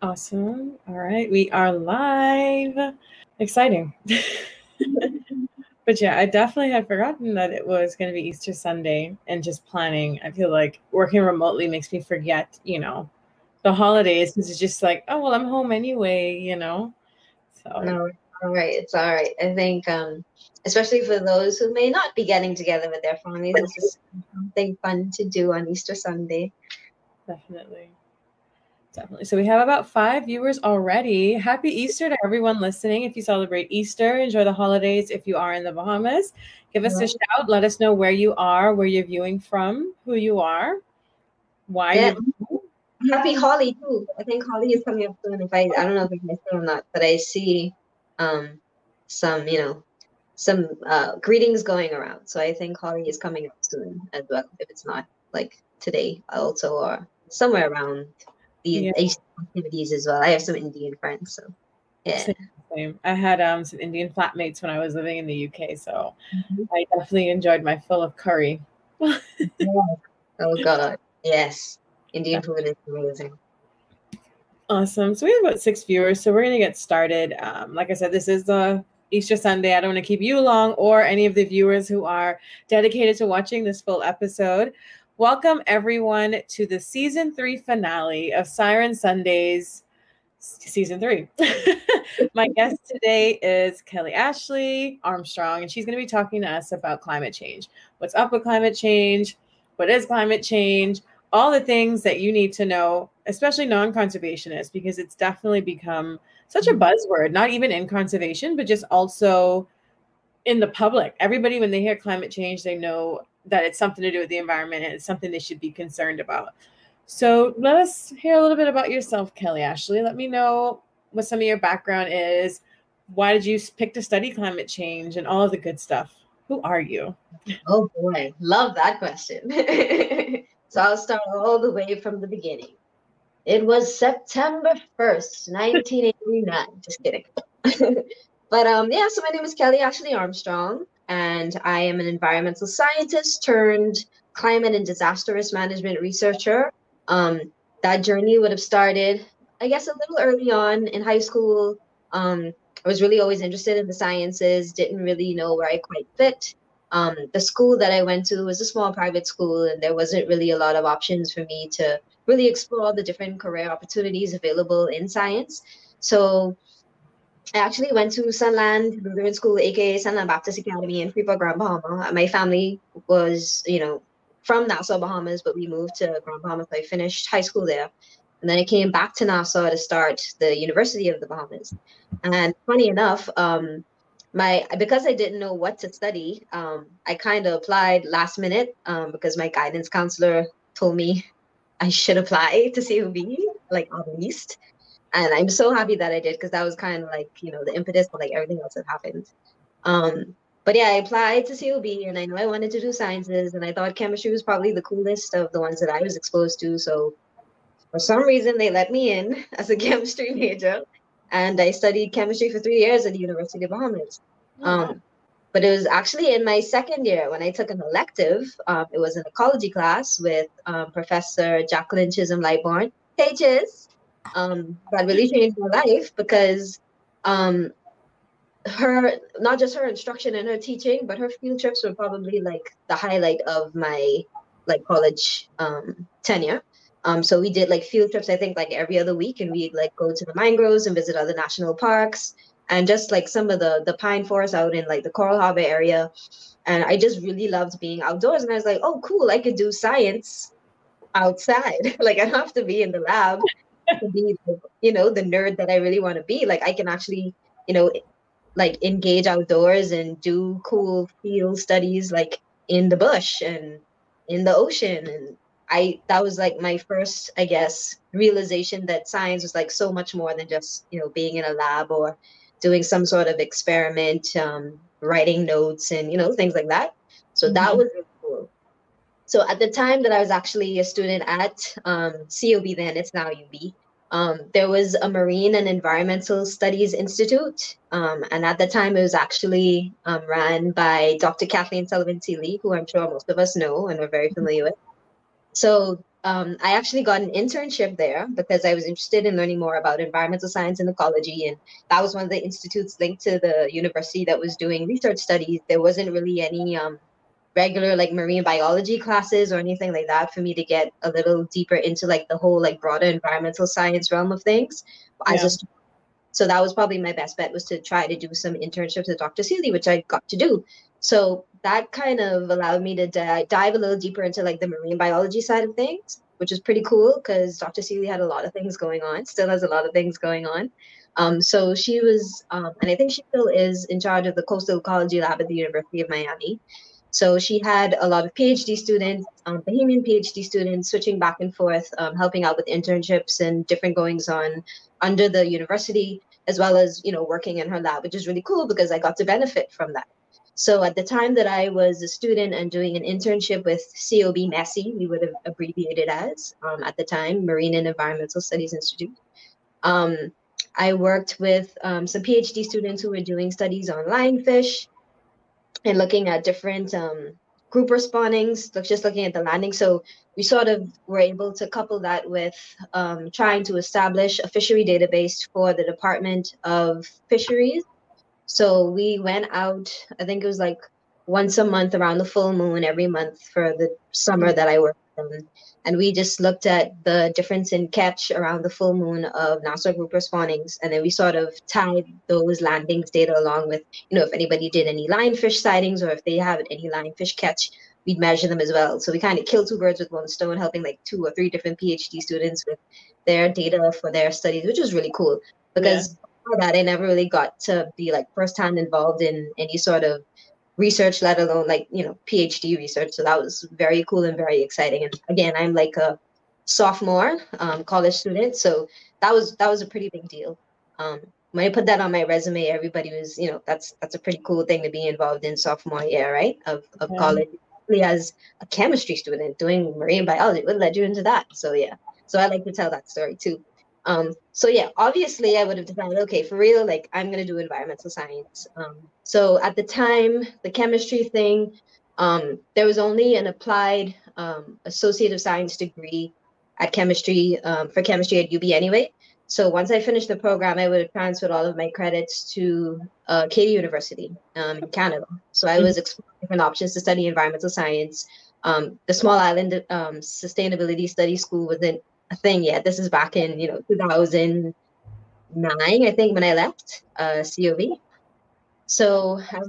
Awesome. All right. We are live. Exciting. but yeah, I definitely had forgotten that it was going to be Easter Sunday and just planning. I feel like working remotely makes me forget, you know, the holidays because it's just like, oh, well, I'm home anyway, you know? So, no, all right. It's all right. I think, um, especially for those who may not be getting together with their families, this is something fun to do on Easter Sunday. Definitely. Definitely. So we have about five viewers already. Happy Easter to everyone listening. If you celebrate Easter, enjoy the holidays. If you are in the Bahamas, give us a shout. Let us know where you are, where you're viewing from, who you are, why. Yeah. Happy Holi too. I think Holi is coming up soon. If I, I don't know if it's or not, but I see um, some, you know, some uh, greetings going around. So I think Holi is coming up soon as well. If it's not like today, also or somewhere around these yeah. Asian activities as well. I have some Indian friends, so yeah. Same. I had um, some Indian flatmates when I was living in the UK, so mm-hmm. I definitely enjoyed my fill of curry. yeah. Oh god, yes, Indian food is amazing. Awesome. So we have about six viewers, so we're gonna get started. Um, like I said, this is the Easter Sunday. I don't want to keep you long or any of the viewers who are dedicated to watching this full episode. Welcome, everyone, to the season three finale of Siren Sundays, season three. My guest today is Kelli Ashley Armstrong, and she's going to be talking to us about climate change. What's up with climate change? What is climate change? All the things that you need to know, especially non conservationists, because it's definitely become such a buzzword, not even in conservation, but just also in the public. Everybody, when they hear climate change, they know that it's something to do with the environment and it's something they should be concerned about. So let us hear a little bit about yourself, Kelli Ashley. Let me know what some of your background is. Why did you pick to study climate change and all of the good stuff? Who are you? Oh boy, love that question. so I'll start all the way from the beginning. It was September 1st, 1989. Just kidding. but um, yeah, so my name is Kelli Ashley Armstrong and I am an environmental scientist turned climate and disaster risk management researcher. Um, that journey would have started, I guess, a little early on in high school. Um, I was really always interested in the sciences, didn't really know where I quite fit. Um, the school that I went to was a small private school, and there wasn't really a lot of options for me to really explore all the different career opportunities available in science. So I actually went to Sunland Lutheran School, aka Sunland Baptist Academy in Freeport, Grand Bahama. My family was, you know, from Nassau, Bahamas, but we moved to Grand Bahama. So I finished high school there. And then I came back to Nassau to start the University of the Bahamas. And funny enough, um, my because I didn't know what to study, um, I kind of applied last minute um, because my guidance counselor told me I should apply to COB, like the least and I'm so happy that I did because that was kind of like you know the impetus for like everything else that happened. Um, but yeah, I applied to COB and I know I wanted to do sciences and I thought chemistry was probably the coolest of the ones that I was exposed to. So for some reason they let me in as a chemistry major and I studied chemistry for three years at the University of Bahamas. Oh, um, but it was actually in my second year when I took an elective. Um, it was an ecology class with um, Professor Jacqueline Chisholm Lightbourne. Hey, Chiz um, that really changed my life because um, her not just her instruction and her teaching, but her field trips were probably like the highlight of my like college um, tenure. Um, so we did like field trips, I think like every other week, and we'd like go to the mangroves and visit other national parks and just like some of the the pine forests out in like the Coral Harbor area. And I just really loved being outdoors. And I was like, oh, cool, I could do science outside. like I don't have to be in the lab to be, you know, the nerd that I really want to be. Like I can actually, you know, like engage outdoors and do cool field studies like in the bush and in the ocean and I that was like my first, I guess, realization that science was like so much more than just you know being in a lab or doing some sort of experiment, um, writing notes and you know things like that. So mm-hmm. that was. So at the time that I was actually a student at um, COB, then it's now UB. Um, there was a Marine and Environmental Studies Institute, um, and at the time it was actually um, ran by Dr. Kathleen Sullivan Sealey, who I'm sure most of us know and are very familiar with. So um, I actually got an internship there because I was interested in learning more about environmental science and ecology. And that was one of the institutes linked to the university that was doing research studies. There wasn't really any um, regular like marine biology classes or anything like that for me to get a little deeper into like the whole like broader environmental science realm of things. Yeah. As a so that was probably my best bet was to try to do some internships with Dr. Sealey, which I got to do. So that kind of allowed me to di- dive a little deeper into like the marine biology side of things, which is pretty cool because Dr. Sealey had a lot of things going on, still has a lot of things going on. Um, so she was, um, and I think she still is in charge of the coastal ecology lab at the University of Miami. So she had a lot of PhD students, um, Bahamian PhD students, switching back and forth, um, helping out with internships and different goings on under the university, as well as you know working in her lab, which is really cool because I got to benefit from that. So at the time that I was a student and doing an internship with COB MESI, we would have abbreviated as um, at the time Marine and Environmental Studies Institute. Um, I worked with um, some PhD students who were doing studies on lionfish and looking at different um, grouper spawnings, just looking at the landing. So we sort of were able to couple that with um, trying to establish a fishery database for the Department of Fisheries so we went out, I think it was like once a month around the full moon every month for the summer that I worked in. And we just looked at the difference in catch around the full moon of Nassau grouper spawnings. And then we sort of tied those landings data along with, you know, if anybody did any lionfish sightings or if they have any lionfish catch, we'd measure them as well. So we kind of killed two birds with one stone, helping like two or three different PhD students with their data for their studies, which was really cool because yeah that, I never really got to be like firsthand involved in any sort of research, let alone like, you know, PhD research. So that was very cool and very exciting. And again, I'm like a sophomore um, college student. So that was, that was a pretty big deal. Um, when I put that on my resume, everybody was, you know, that's, that's a pretty cool thing to be involved in sophomore year, right. Of, of yeah. college as a chemistry student doing marine biology. What led you into that? So yeah. So I like to tell that story too. Um, so yeah, obviously I would have decided, okay, for real, like I'm gonna do environmental science. Um, so at the time, the chemistry thing, um, there was only an applied um, of science degree at chemistry um, for chemistry at UB anyway. So once I finished the program, I would have transferred all of my credits to uh, University um, in Canada. So I was exploring different options to study environmental science. The Small Island Sustainability Study School was in a thing yet. This is back in you know 2009, I think, when I left uh, COB. So I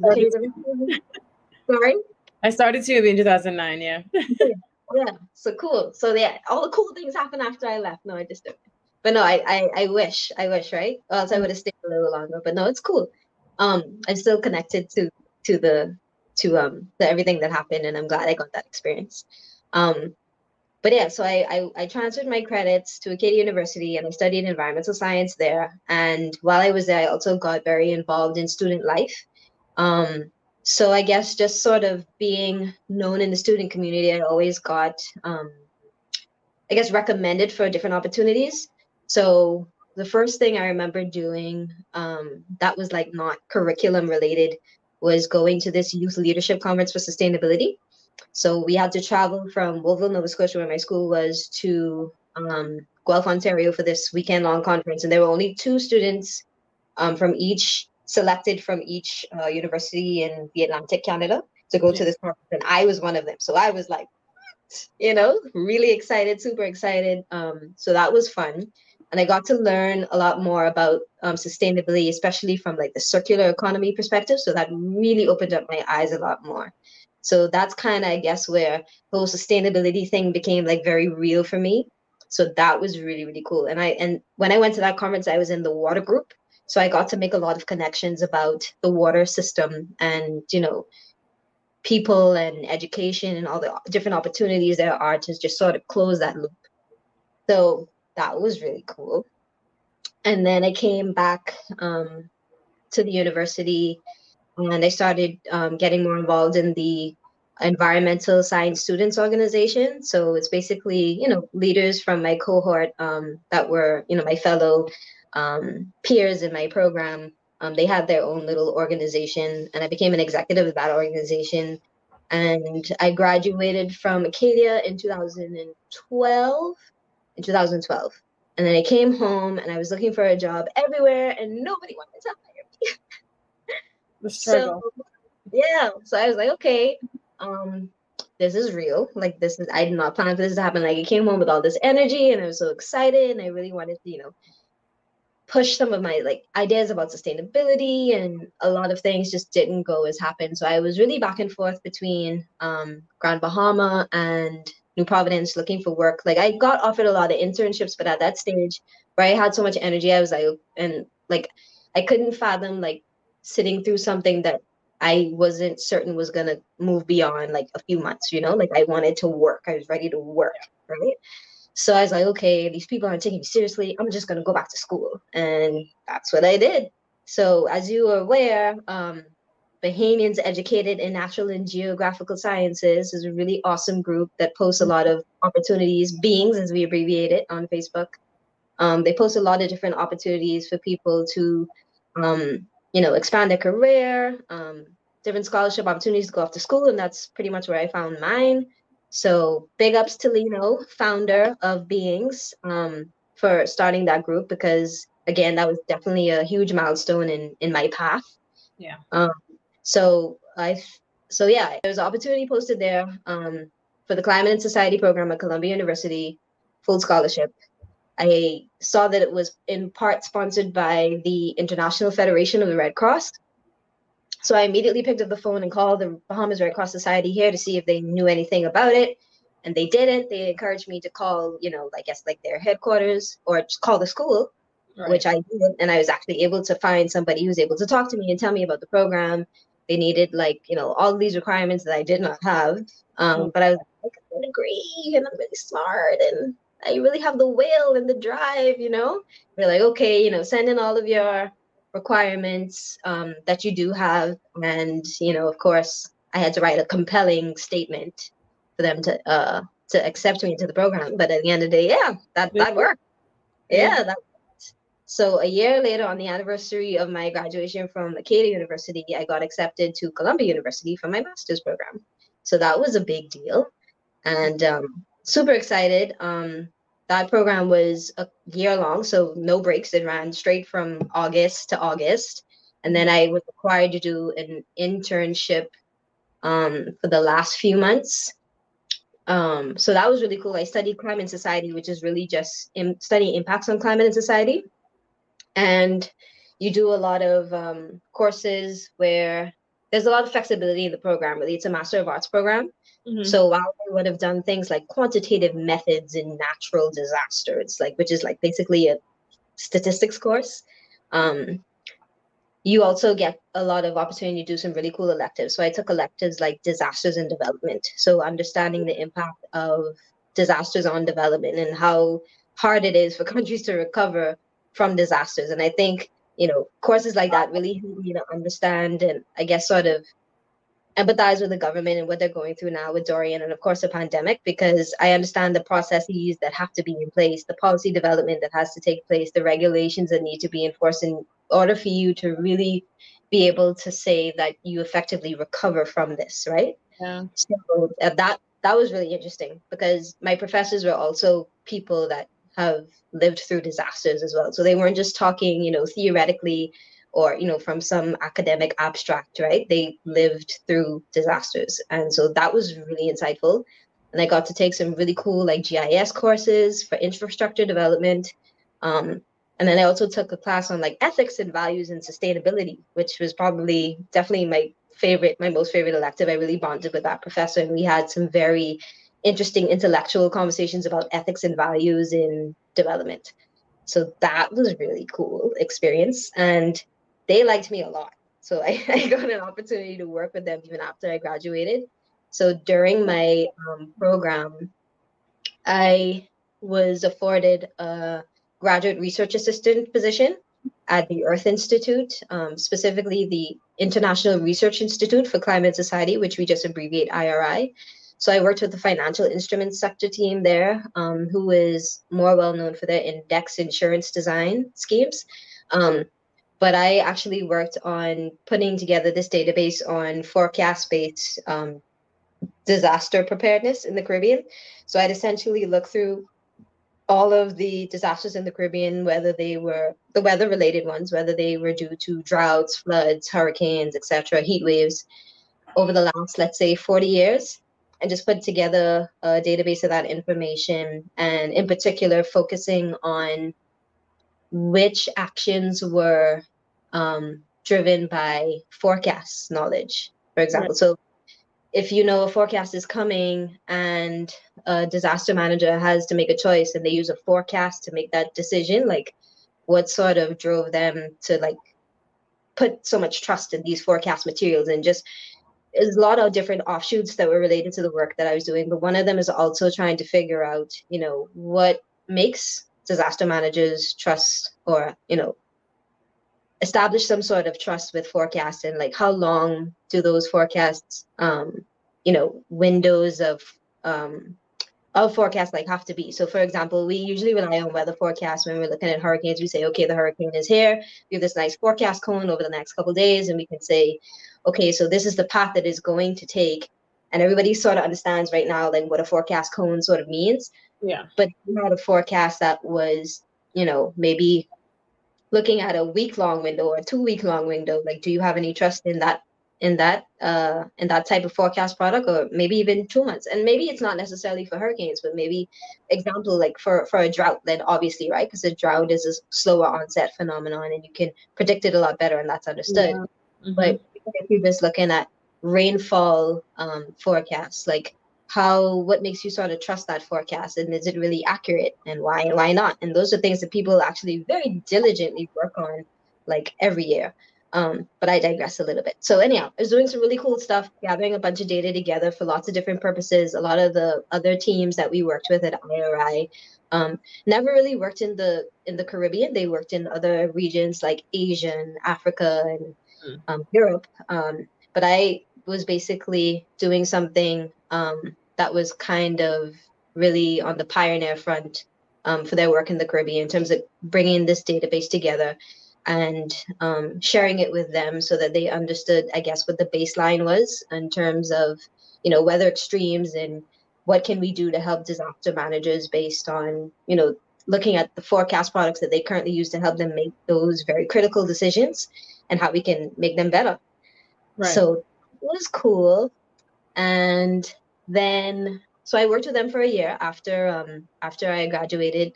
sorry. I started COB in 2009. Yeah. yeah. So cool. So yeah, all the cool things happened after I left. No, I just don't. But no, I, I I wish I wish right. Or else I would have stayed a little longer. But no, it's cool. Um, I'm still connected to to the to um to everything that happened, and I'm glad I got that experience. Um, but yeah, so I, I, I transferred my credits to Acadia University and I studied environmental science there. And while I was there, I also got very involved in student life. Um, so I guess just sort of being known in the student community, I always got, um, I guess, recommended for different opportunities. So the first thing I remember doing um, that was like not curriculum related was going to this youth leadership conference for sustainability. So we had to travel from Wolfville, Nova Scotia, where my school was, to um, Guelph, Ontario for this weekend long conference. And there were only two students um, from each, selected from each uh, university in the Atlantic Canada to go to this conference. And I was one of them. So I was like, you know, really excited, super excited. Um, so that was fun. And I got to learn a lot more about um, sustainability, especially from like the circular economy perspective. So that really opened up my eyes a lot more. So that's kind of, I guess, where the whole sustainability thing became like very real for me. So that was really, really cool. And I and when I went to that conference, I was in the water group. So I got to make a lot of connections about the water system and, you know, people and education and all the different opportunities there are to just sort of close that loop. So that was really cool. And then I came back um, to the university and I started um, getting more involved in the environmental science students organization. So it's basically, you know, leaders from my cohort um, that were, you know, my fellow um, peers in my program. Um, they had their own little organization, and I became an executive of that organization. and I graduated from Acadia in 2012. In 2012, and then I came home and I was looking for a job everywhere, and nobody wanted to hire me. the struggle. So, yeah, so I was like, okay, um, this is real. Like this is I did not plan for this to happen. Like I came home with all this energy, and I was so excited, and I really wanted to, you know, push some of my like ideas about sustainability and a lot of things just didn't go as happened so i was really back and forth between um, grand bahama and new providence looking for work like i got offered a lot of internships but at that stage where i had so much energy i was like and like i couldn't fathom like sitting through something that i wasn't certain was going to move beyond like a few months you know like i wanted to work i was ready to work right so I was like, okay, these people aren't taking me seriously. I'm just gonna go back to school, and that's what I did. So as you are aware, um, Bahamians Educated in Natural and Geographical Sciences is a really awesome group that posts a lot of opportunities, beings as we abbreviate it on Facebook. Um, they post a lot of different opportunities for people to, um, you know, expand their career, um, different scholarship opportunities to go off to school, and that's pretty much where I found mine. So big ups to Lino, founder of Beings, um, for starting that group because again, that was definitely a huge milestone in in my path. Yeah. Um, so I, so yeah, there was an opportunity posted there um, for the Climate and Society program at Columbia University, full scholarship. I saw that it was in part sponsored by the International Federation of the Red Cross. So I immediately picked up the phone and called the Bahamas Red Cross Society here to see if they knew anything about it. And they didn't. They encouraged me to call, you know, I guess like their headquarters or just call the school, right. which I did. And I was actually able to find somebody who was able to talk to me and tell me about the program. They needed like, you know, all these requirements that I did not have. Um, mm-hmm. But I was like, I'm degree and I'm really smart and I really have the will and the drive, you know. We're like, okay, you know, send in all of your requirements um, that you do have. And, you know, of course, I had to write a compelling statement for them to uh, to accept me into the program. But at the end of the day, yeah, that, that worked. Yeah, that worked. So a year later, on the anniversary of my graduation from Acadia University, I got accepted to Columbia University for my master's program. So that was a big deal. And um, super excited. Um, that program was a year long, so no breaks. It ran straight from August to August. And then I was required to do an internship um, for the last few months. Um, so that was really cool. I studied climate and society, which is really just in, studying impacts on climate and society. And you do a lot of um, courses where there's a lot of flexibility in the program. Really, it's a Master of Arts program. Mm-hmm. So while we would have done things like quantitative methods in natural disasters, like which is like basically a statistics course, um, you also get a lot of opportunity to do some really cool electives. So I took electives like disasters and development. So understanding the impact of disasters on development and how hard it is for countries to recover from disasters. And I think, you know, courses like that really help you to understand and I guess sort of empathize with the government and what they're going through now with Dorian and of course the pandemic because I understand the processes that have to be in place, the policy development that has to take place, the regulations that need to be enforced in order for you to really be able to say that you effectively recover from this, right? Yeah. So uh, that that was really interesting because my professors were also people that have lived through disasters as well. So they weren't just talking, you know, theoretically or you know from some academic abstract right? They lived through disasters. And so that was really insightful. And i got to take some really cool like gis courses for infrastructure development. Um, and then i also took a class on like ethics and values and sustainability which was probably definitely my favorite my most favorite elective. I really bonded with that professor and we had some very interesting intellectual conversations about ethics and values in development. So that was really cool experience. And they liked me a lot. So I, I got an opportunity to work with them even after I graduated. So during my um, program, I was afforded a graduate research assistant position at the Earth Institute, um, specifically the International Research Institute for Climate Society, which we just abbreviate IRI. So I worked with the financial instruments sector team there, um, who is more well known for their index insurance design schemes. Um, but I actually worked on putting together this database on forecast based um, disaster preparedness in the Caribbean. So I'd essentially look through all of the disasters in the Caribbean, whether they were the weather related ones, whether they were due to droughts, floods, hurricanes, etc., heat waves over the last, let's say, 40 years, and just put together a database of that information, and in particular, focusing on which actions were um, driven by forecast knowledge, for example. Right. So if you know a forecast is coming and a disaster manager has to make a choice and they use a forecast to make that decision like what sort of drove them to like put so much trust in these forecast materials and just there's a lot of different offshoots that were related to the work that I was doing, but one of them is also trying to figure out, you know, what makes disaster managers trust or, you know, establish some sort of trust with forecasts and like how long do those forecasts um you know windows of um of forecasts like have to be? So for example we usually rely on weather forecasts when we're looking at hurricanes. We say okay the hurricane is here. We have this nice forecast cone over the next couple days and we can say okay so this is the path that is going to take and everybody sort of understands right now like what a forecast cone sort of means. Yeah. But not a forecast that was you know maybe looking at a week long window or two week long window. Like do you have any trust in that in that uh in that type of forecast product? Or maybe even two months. And maybe it's not necessarily for hurricanes but maybe example like for for a drought then obviously right? Because a drought is a slower onset phenomenon and you can predict it a lot better and that's understood. Yeah. mm-hmm. but if you're just looking at rainfall um forecasts like how what makes you sort of trust that forecast? And is it really accurate? And why and why not? And those are things that people actually very diligently work on like every year. Um, but i digress a little bit. So anyhow i was doing some really cool stuff gathering a bunch of data together for lots of different purposes. A lot of the other teams that we worked with at iri um, never really worked in the in the caribbean. They worked in other regions like asian africa and mm. um, europe. Um, but i was basically doing something um, that was kind of really on the pioneer front um, for their work in the Caribbean in terms of bringing this database together and um, sharing it with them so that they understood, I guess, what the baseline was in terms of, you know, weather extremes and what can we do to help disaster managers based on, you know, looking at the forecast products that they currently use to help them make those very critical decisions and how we can make them better. Right. So was cool. And then so I worked with them for a year after um, after I graduated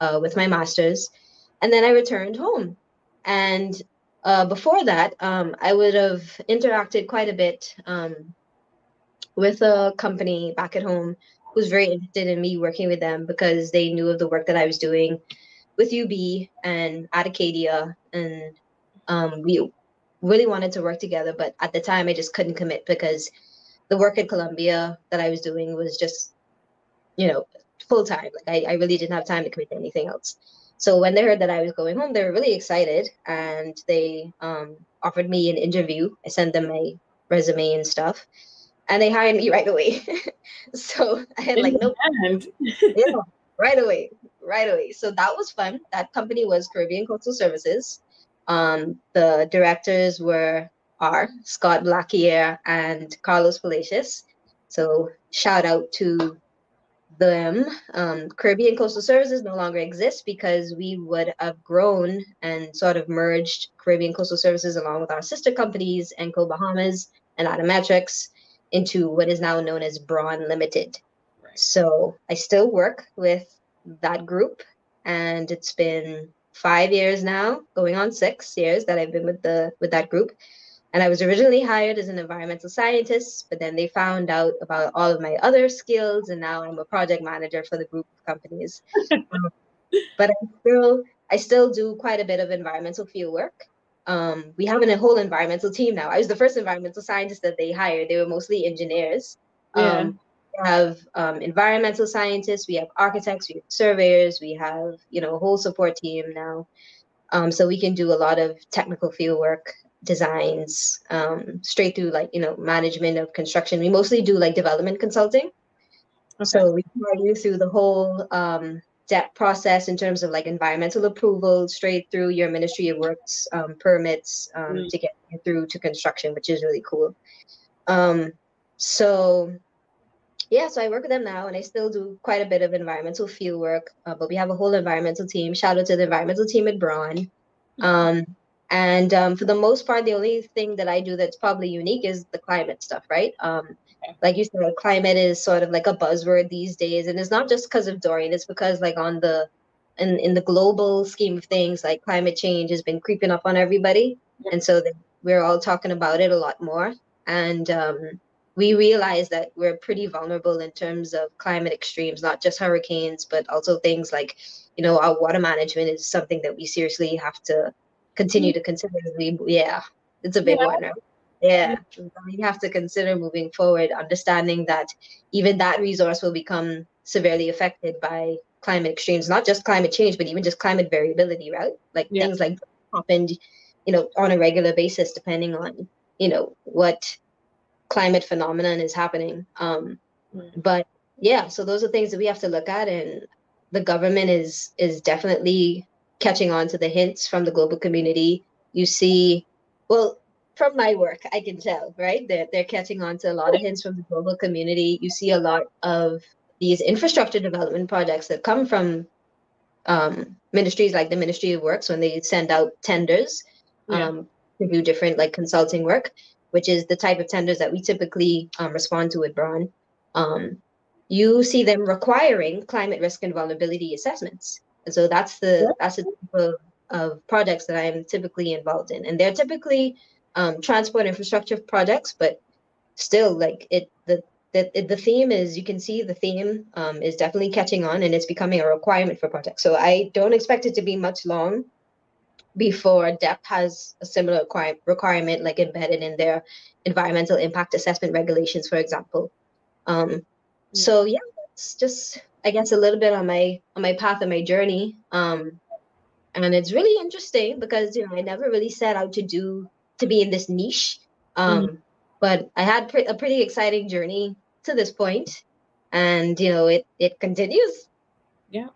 uh, with my master's, and then I returned home. And uh, before that, um, I would have interacted quite a bit um, with a company back at home who was very interested in me working with them because they knew of the work that I was doing with UB and at Acadia, and um, we really wanted to work together. But at the time, I just couldn't commit because the work at Columbia that I was doing was just, you know, full time. Like I, I really didn't have time to commit to anything else. So when they heard that I was going home, they were really excited and they um, offered me an interview. I sent them my resume and stuff, and they hired me right away. so I had like no, yeah, right away, right away. So that was fun. That company was Caribbean Coastal Services. Um, the directors were are Scott Blackier and Carlos Palacios. So shout out to them. Um, Caribbean Coastal Services no longer exists because we would have grown and sort of merged Caribbean Coastal Services along with our sister companies, Enco Bahamas and Atometrics, into what is now known as Braun Limited. Right. So I still work with that group, and it's been five years now, going on six years that I've been with the with that group. And I was originally hired as an environmental scientist, but then they found out about all of my other skills, and now I'm a project manager for the group of companies. but I still, I still do quite a bit of environmental field work. Um, we have a whole environmental team now. I was the first environmental scientist that they hired. They were mostly engineers. Yeah. Um, have um, environmental scientists, we have architects, we have surveyors, we have you know a whole support team now. Um, so we can do a lot of technical field work designs um, straight through like you know management of construction we mostly do like development consulting okay. so we carry you through the whole um, DEP process in terms of like environmental approval straight through your ministry of works um, permits um, mm. to get through to construction which is really cool um, so yeah, so I work with them now, and I still do quite a bit of environmental field work. Uh, but we have a whole environmental team. Shout out to the environmental team at Braun. Mm-hmm. Um, and um, for the most part, the only thing that I do that's probably unique is the climate stuff, right? Um, like you said, climate is sort of like a buzzword these days, and it's not just because of Dorian. It's because like on the in in the global scheme of things, like climate change has been creeping up on everybody, and so we're all talking about it a lot more. And um, we realize that we're pretty vulnerable in terms of climate extremes, not just hurricanes, but also things like, you know, our water management is something that we seriously have to continue mm-hmm. to consider. We, yeah, it's a big yeah. one. Yeah, we have to consider moving forward, understanding that even that resource will become severely affected by climate extremes, not just climate change, but even just climate variability, right? Like yeah. things like happen, you know, on a regular basis, depending on, you know, what climate phenomenon is happening. Um, mm. But yeah, so those are things that we have to look at, and the government is is definitely catching on to the hints from the global community. You see, well, from my work, I can tell, right? They're, they're catching on to a lot of hints from the global community. You see a lot of these infrastructure development projects that come from um, ministries like the Ministry of Works when they send out tenders yeah. um, to do different like consulting work which is the type of tenders that we typically um, respond to at Braun, um, you see them requiring climate risk and vulnerability assessments. And so that's the that's the type of, of projects that I'm typically involved in. And they're typically um, transport infrastructure projects, but still like it the the, the theme is you can see the theme um, is definitely catching on and it's becoming a requirement for projects. So I don't expect it to be much long before DEP has a similar requirement like embedded in their environmental impact assessment regulations, for example. Um, yeah. So yeah, it's just I guess a little bit on my on my path and my journey. Um, and it's really interesting because you know I never really set out to do to be in this niche. Um, mm-hmm. But I had pre- a pretty exciting journey to this point, and you know it it continues. Yeah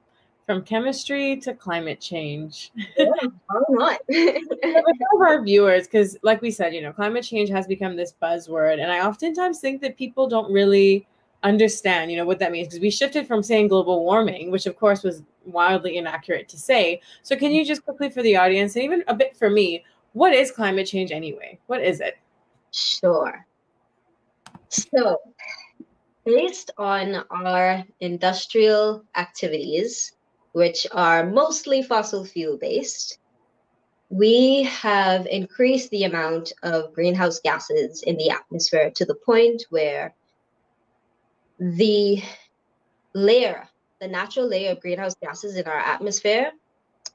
from chemistry to climate change. Yeah, why not? of our viewers, because like we said, you know, climate change has become this buzzword, and I oftentimes think that people don't really understand, you know, what that means because we shifted from saying global warming, which of course was wildly inaccurate to say. So, can you just quickly for the audience and even a bit for me, what is climate change anyway? What is it? Sure. So, based on our industrial activities, which are mostly fossil fuel based, we have increased the amount of greenhouse gases in the atmosphere to the point where the layer, the natural layer of greenhouse gases in our atmosphere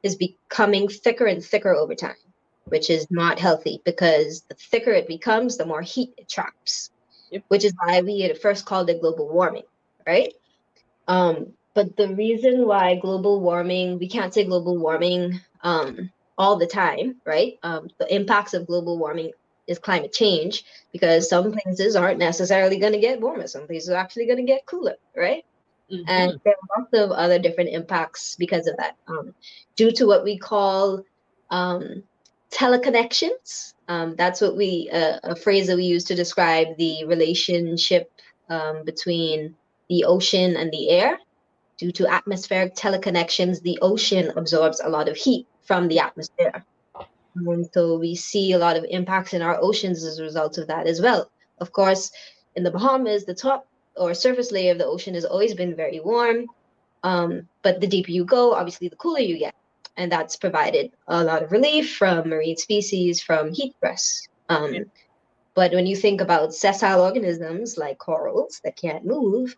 is becoming thicker and thicker over time, which is not healthy because the thicker it becomes, the more heat it traps, yep. which is why we at first called it global warming, right? Um, but the reason why global warming, we can't say global warming um, all the time, right? Um, the impacts of global warming is climate change because some places aren't necessarily going to get warmer. Some places are actually going to get cooler, right? Mm-hmm. And there are lots of other different impacts because of that, um, due to what we call um, teleconnections. Um, that's what we uh, a phrase that we use to describe the relationship um, between the ocean and the air. Due to atmospheric teleconnections, the ocean absorbs a lot of heat from the atmosphere. And so we see a lot of impacts in our oceans as a result of that as well. Of course, in the Bahamas, the top or surface layer of the ocean has always been very warm. Um, but the deeper you go, obviously, the cooler you get. And that's provided a lot of relief from marine species from heat stress. Um, yeah. But when you think about sessile organisms like corals that can't move,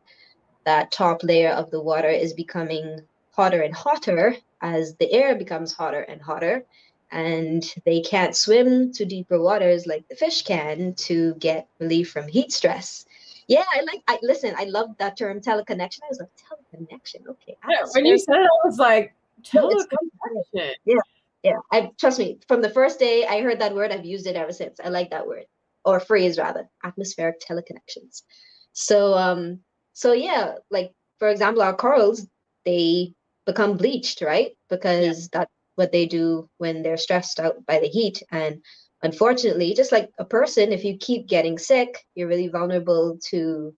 that top layer of the water is becoming hotter and hotter as the air becomes hotter and hotter. And they can't swim to deeper waters like the fish can to get relief from heat stress. Yeah i like i listen i love that term teleconnection. I was like teleconnection okay. Yeah, when you said it i was like teleconnection. Yeah yeah. I trust me from the first day i heard that word i've used it ever since. I like that word. Or phrase rather atmospheric teleconnections so um so yeah, like for example, our corals they become bleached, right? Because yeah. that's what they do when they're stressed out by the heat. And unfortunately, just like a person, if you keep getting sick, you're really vulnerable to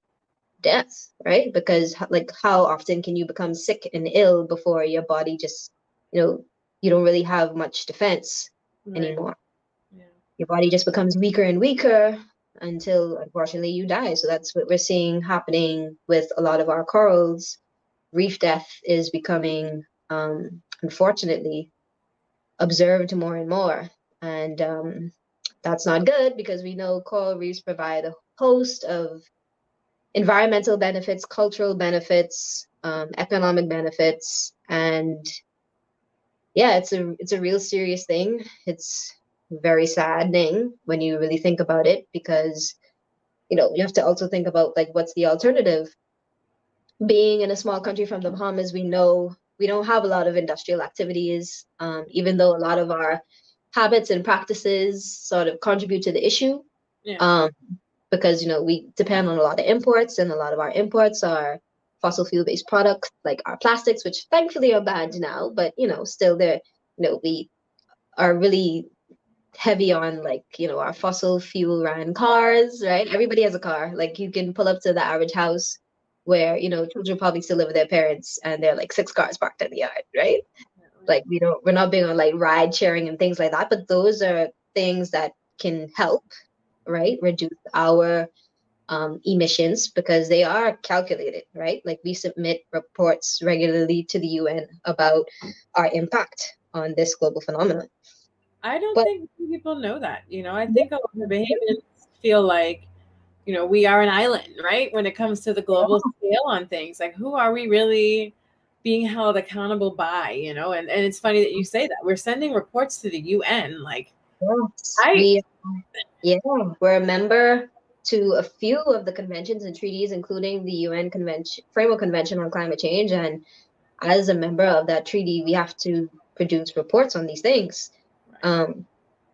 death, right? Because like how often can you become sick and ill before your body just, you know, you don't really have much defense right. anymore. Yeah. Your body just becomes weaker and weaker until unfortunately you die. So that's what we're seeing happening with a lot of our corals. Reef death is becoming, um, unfortunately, observed more and more. And um, that's not good because we know coral reefs provide a host of environmental benefits, cultural benefits, um, economic benefits, and yeah, it's a it's a real serious thing. It's very saddening when you really think about it because you know you have to also think about like what's the alternative. Being in a small country from the Bahamas, we know we don't have a lot of industrial activities, um, even though a lot of our habits and practices sort of contribute to the issue. Yeah. Um, because you know we depend on a lot of imports, and a lot of our imports are fossil fuel based products like our plastics, which thankfully are banned now, but you know still there. You know we are really heavy on like you know our fossil fuel ran cars, right? Everybody has a car. Like you can pull up to the average house where you know children probably still live with their parents and they're like six cars parked in the yard right like we don't we're not big on like ride sharing and things like that but those are things that can help right reduce our um, emissions because they are calculated right like we submit reports regularly to the un about our impact on this global phenomenon i don't but, think people know that you know i think a lot of Bahamians feel like you know we are an island right? When it comes to the global scale on things like who are we really being held accountable by you know? And, and it's funny that you say that. We're sending reports to the un like yes, I, we, yeah we're a member to a few of the conventions and treaties including the un convention framework convention on climate change. And as a member of that treaty we have to produce reports on these things um,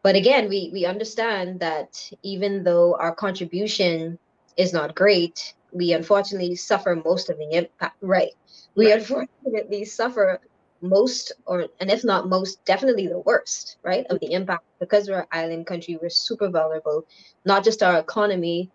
but again, we we understand that even though our contribution is not great, we unfortunately suffer most of the impact. Right. We right. unfortunately suffer most or and if not most definitely the worst right of the impact because we're an island country we're super vulnerable not just our economy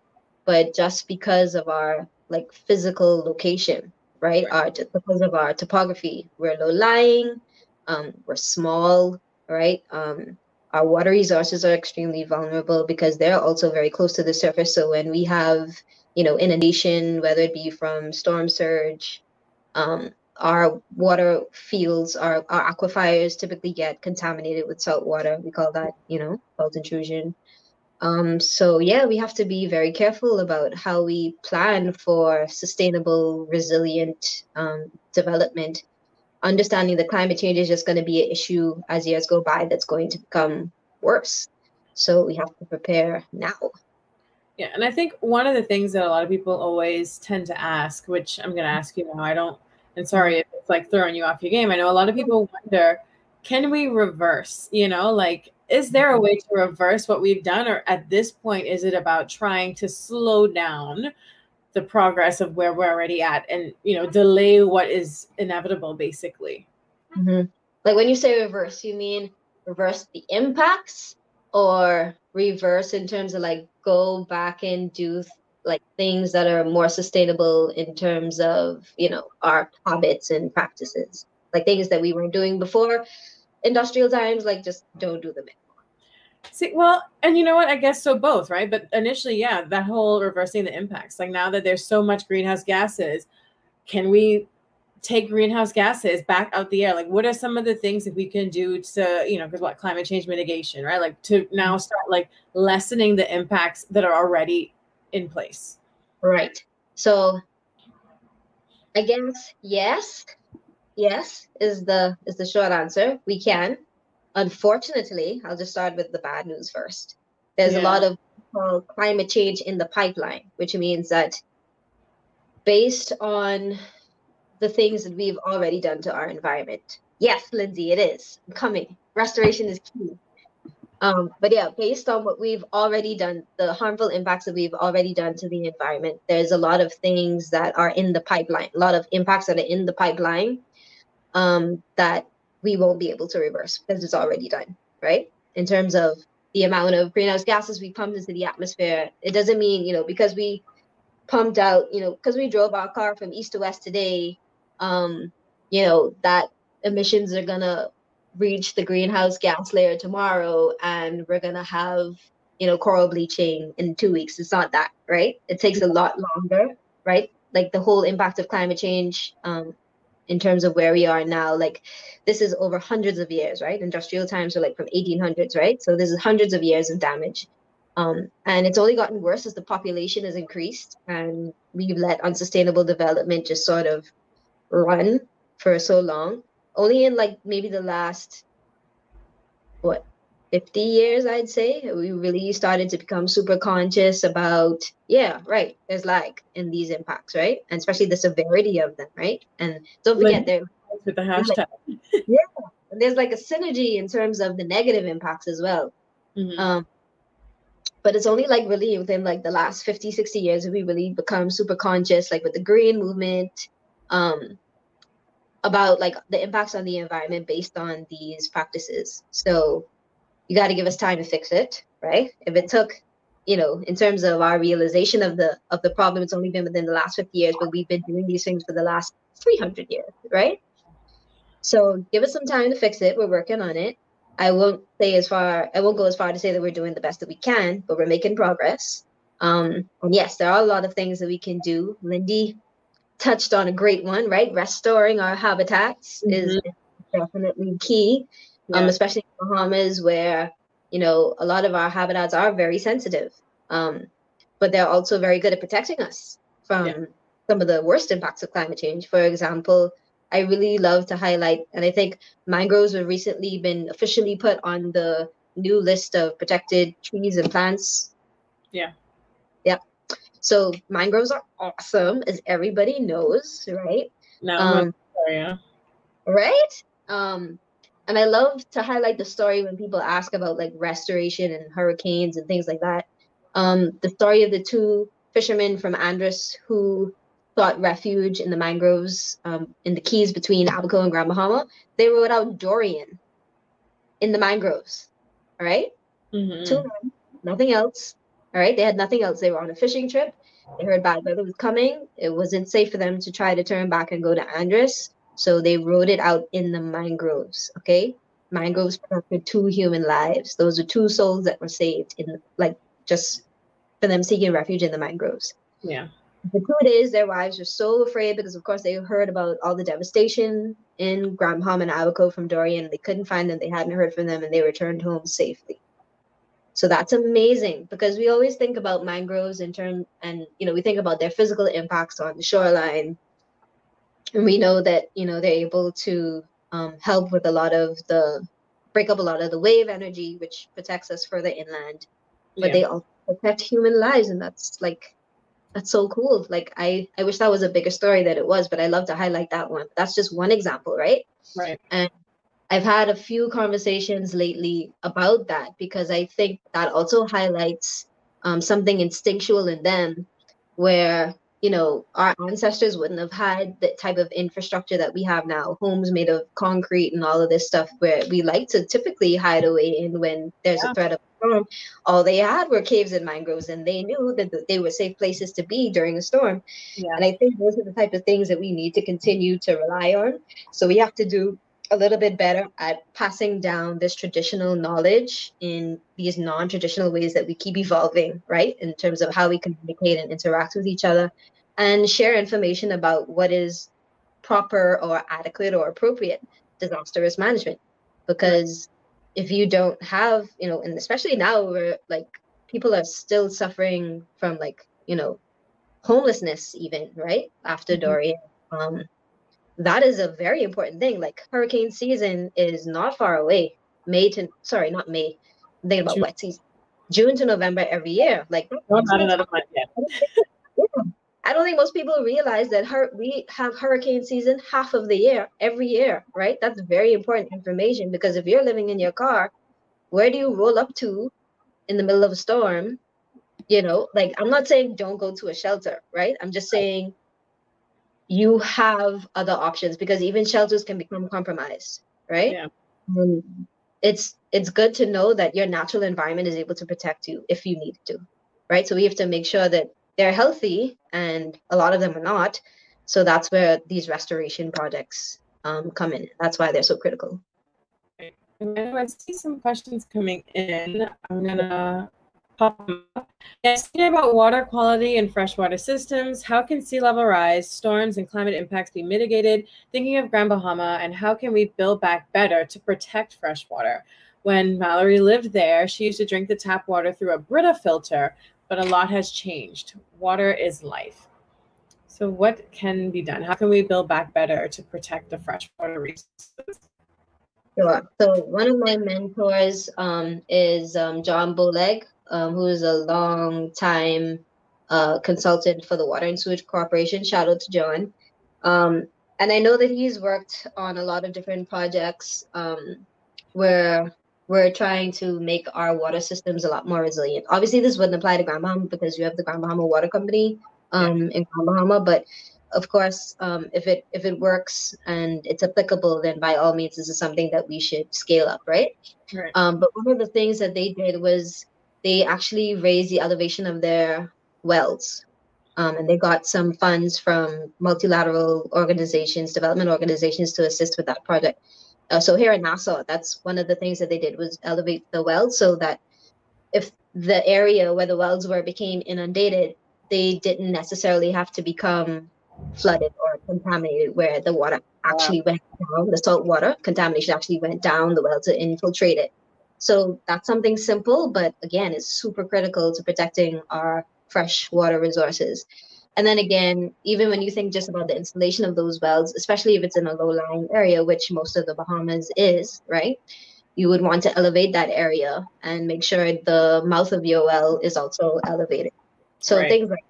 but just because of our like physical location right, right. our because of our topography we're low lying um, we're small right um, our water resources are extremely vulnerable because they're also very close to the surface. So when we have, you know, inundation, whether it be from storm surge, um, our water fields, our, our aquifers typically get contaminated with salt water. We call that, you know, salt intrusion. Um, so yeah, we have to be very careful about how we plan for sustainable, resilient um, development understanding that climate change is just going to be an issue as years go by that's going to become worse. So we have to prepare now. Yeah, and I think one of the things that a lot of people always tend to ask, which I'm going to ask you now, I don't, and sorry if it's like throwing you off your game. I know a lot of people wonder, can we reverse? You know, like, is there a way to reverse what we've done, or at this point, is it about trying to slow down the progress of where we're already at and you know delay what is inevitable basically mm-hmm. like when you say reverse you mean reverse the impacts or reverse in terms of like go back and do like things that are more sustainable in terms of you know our habits and practices like things that we weren't doing before industrial times like just don't do them anymore See, well, and you know what? I guess so both, right? But initially, yeah, that whole reversing the impacts. Like now that there's so much greenhouse gases, can we take greenhouse gases back out the air? Like, what are some of the things that we can do to, you know, because what climate change mitigation, right? Like to now mm-hmm. start like lessening the impacts that are already in place. Right. So I guess yes, yes is the is the short answer. We can unfortunately, I'll just start with the bad news first. There's yeah. a lot of uh, climate change in the pipeline, which means that based on the things that we've already done to our environment, yes, Lindsay, it is I'm coming. Restoration is key. Um, but yeah, based on what we've already done, the harmful impacts that we've already done to the environment, there's a lot of things that are in the pipeline, a lot of impacts that are in the pipeline um, that we won't be able to reverse because it's already done, right? In terms of the amount of greenhouse gases we pumped into the atmosphere. It doesn't mean, you know, because we pumped out, you know, because we drove our car from east to west today, um, you know, that emissions are gonna reach the greenhouse gas layer tomorrow and we're gonna have, you know, coral bleaching in two weeks. It's not that, right? It takes a lot longer, right? Like the whole impact of climate change um, in terms of where we are now like this is over hundreds of years right? Industrial times are like from 1800s right? So this is hundreds of years of damage. Um, and it's only gotten worse as the population has increased and we've let unsustainable development just sort of run for so long. Only in like maybe the last what 50 years i'd say. We really started to become super conscious about yeah right there's lag in these impacts right? And especially the severity of them right? And don't forget there with the hashtag like, yeah there's like a synergy in terms of the negative impacts as well. Mm-hmm. um, but it's only like really within like the last 50 60 years we really become super conscious like with the green movement um, about like the impacts on the environment based on these practices. So you got to give us time to fix it, right? If it took, you know, in terms of our realization of the of the problem, it's only been within the last 50 years, but we've been doing these things for the last 300 years, right? So give us some time to fix it. We're working on it. I won't say as far, I won't go as far to say that we're doing the best that we can, but we're making progress. Um, and yes, there are a lot of things that we can do. Lindy touched on a great one, right? Restoring our habitats mm-hmm. is definitely key yeah. um, especially in Bahamas, where you know a lot of our habitats are very sensitive, um, but they're also very good at protecting us from yeah. some of the worst impacts of climate change. For example, I really love to highlight, and I think mangroves have recently been officially put on the new list of protected trees and plants. Yeah. Yeah. So mangroves are awesome, as everybody knows, right? No, um, yeah. Right? Um, and I love to highlight the story when people ask about like restoration and hurricanes and things like that. Um, the story of the two fishermen from Andros who sought refuge in the mangroves um, in the cays between Abaco and Grand Bahama. They rode out Dorian in the mangroves. All right? mm-hmm. Two men, nothing else. All right, they had nothing else. They were on a fishing trip. They heard bad weather was coming. It wasn't safe for them to try to turn back and go to Andros. So they rode it out in the mangroves. Okay, mangroves protected two human lives. Those are two souls that were saved in like just for them seeking refuge in the mangroves. Yeah. The truth is, their wives were so afraid because, of course, they heard about all the devastation in Grand Bahama and Abaco from Dorian. They couldn't find them. They hadn't heard from them, and they returned home safely. So that's amazing because we always think about mangroves in terms, and you know, we think about their physical impacts on the shoreline, and we know that you know they're able to um, help with a lot of the break up a lot of the wave energy which protects us further inland. But yeah. they also protect human lives and that's like that's so cool. Like i i wish that was a bigger story that it was but i love to highlight that one. That's just one example right? Right. And i've had a few conversations lately about that because i think that also highlights um, something instinctual in them where you know, our ancestors wouldn't have had the type of infrastructure that we have now, homes made of concrete and all of this stuff where we like to typically hide away in when there's yeah. a threat of storm. All they had were caves and mangroves, and they knew that they were safe places to be during a storm. Yeah. And I think those are the type of things that we need to continue to rely on. So we have to do a little bit better at passing down this traditional knowledge in these non-traditional ways that we keep evolving right? In terms of how we communicate and interact with each other and share information about what is proper or adequate or appropriate disaster risk management. Because if you don't have you know and especially now where like people are still suffering from like you know homelessness even right? After mm-hmm. dorian um that is a very important thing. Like hurricane season is not far away. May to sorry, not May. I'm thinking about June. wet season. June to November every year. Like not another month yet. I don't think most people realize that hur- we have hurricane season half of the year, every year, right? That's very important information because if you're living in your car, where do you roll up to in the middle of a storm? You know, like I'm not saying don't go to a shelter, right? I'm just saying you have other options because even shelters can become compromised, right? Yeah. Um, it's it's good to know that your natural environment is able to protect you if you need to, right? So we have to make sure that they're healthy, and a lot of them are not. So that's where these restoration projects um, come in. That's why they're so critical. I see some questions coming in. I'm gonna them about water quality and freshwater systems. How can sea level rise, storms, and climate impacts be mitigated? Thinking of Grand Bahama, and how can we build back better to protect freshwater? When Mallory lived there, she used to drink the tap water through a Brita filter, but a lot has changed. Water is life. So, what can be done? How can we build back better to protect the freshwater resources? Sure. So, one of my mentors um, is um, John Boleg, um, who is a long time uh, consultant for the Water and Sewage Corporation. Shout out to John. Um, and I know that he's worked on a lot of different projects um, where we're trying to make our water systems a lot more resilient. Obviously, this wouldn't apply to Grand Bahama because you have the Grand Bahama Water Company um, in Grand Bahama, but of course, um, if it if it works and it's applicable, then by all means, this is something that we should scale up, right? right. Um, but one of the things that they did was they actually raised the elevation of their wells. Um, and they got some funds from multilateral organizations, development organizations to assist with that project. Uh, so here in Nassau, that's one of the things that they did was elevate the wells so that if the area where the wells were became inundated, they didn't necessarily have to become flooded or contaminated where the water actually wow. went down, the salt water contamination actually went down the well to infiltrate it. So that's something simple, but again, it's super critical to protecting our fresh water resources. And then again, even when you think just about the installation of those wells, especially if it's in a low lying area, which most of the Bahamas is, right? You would want to elevate that area and make sure the mouth of your well is also elevated. So right. things like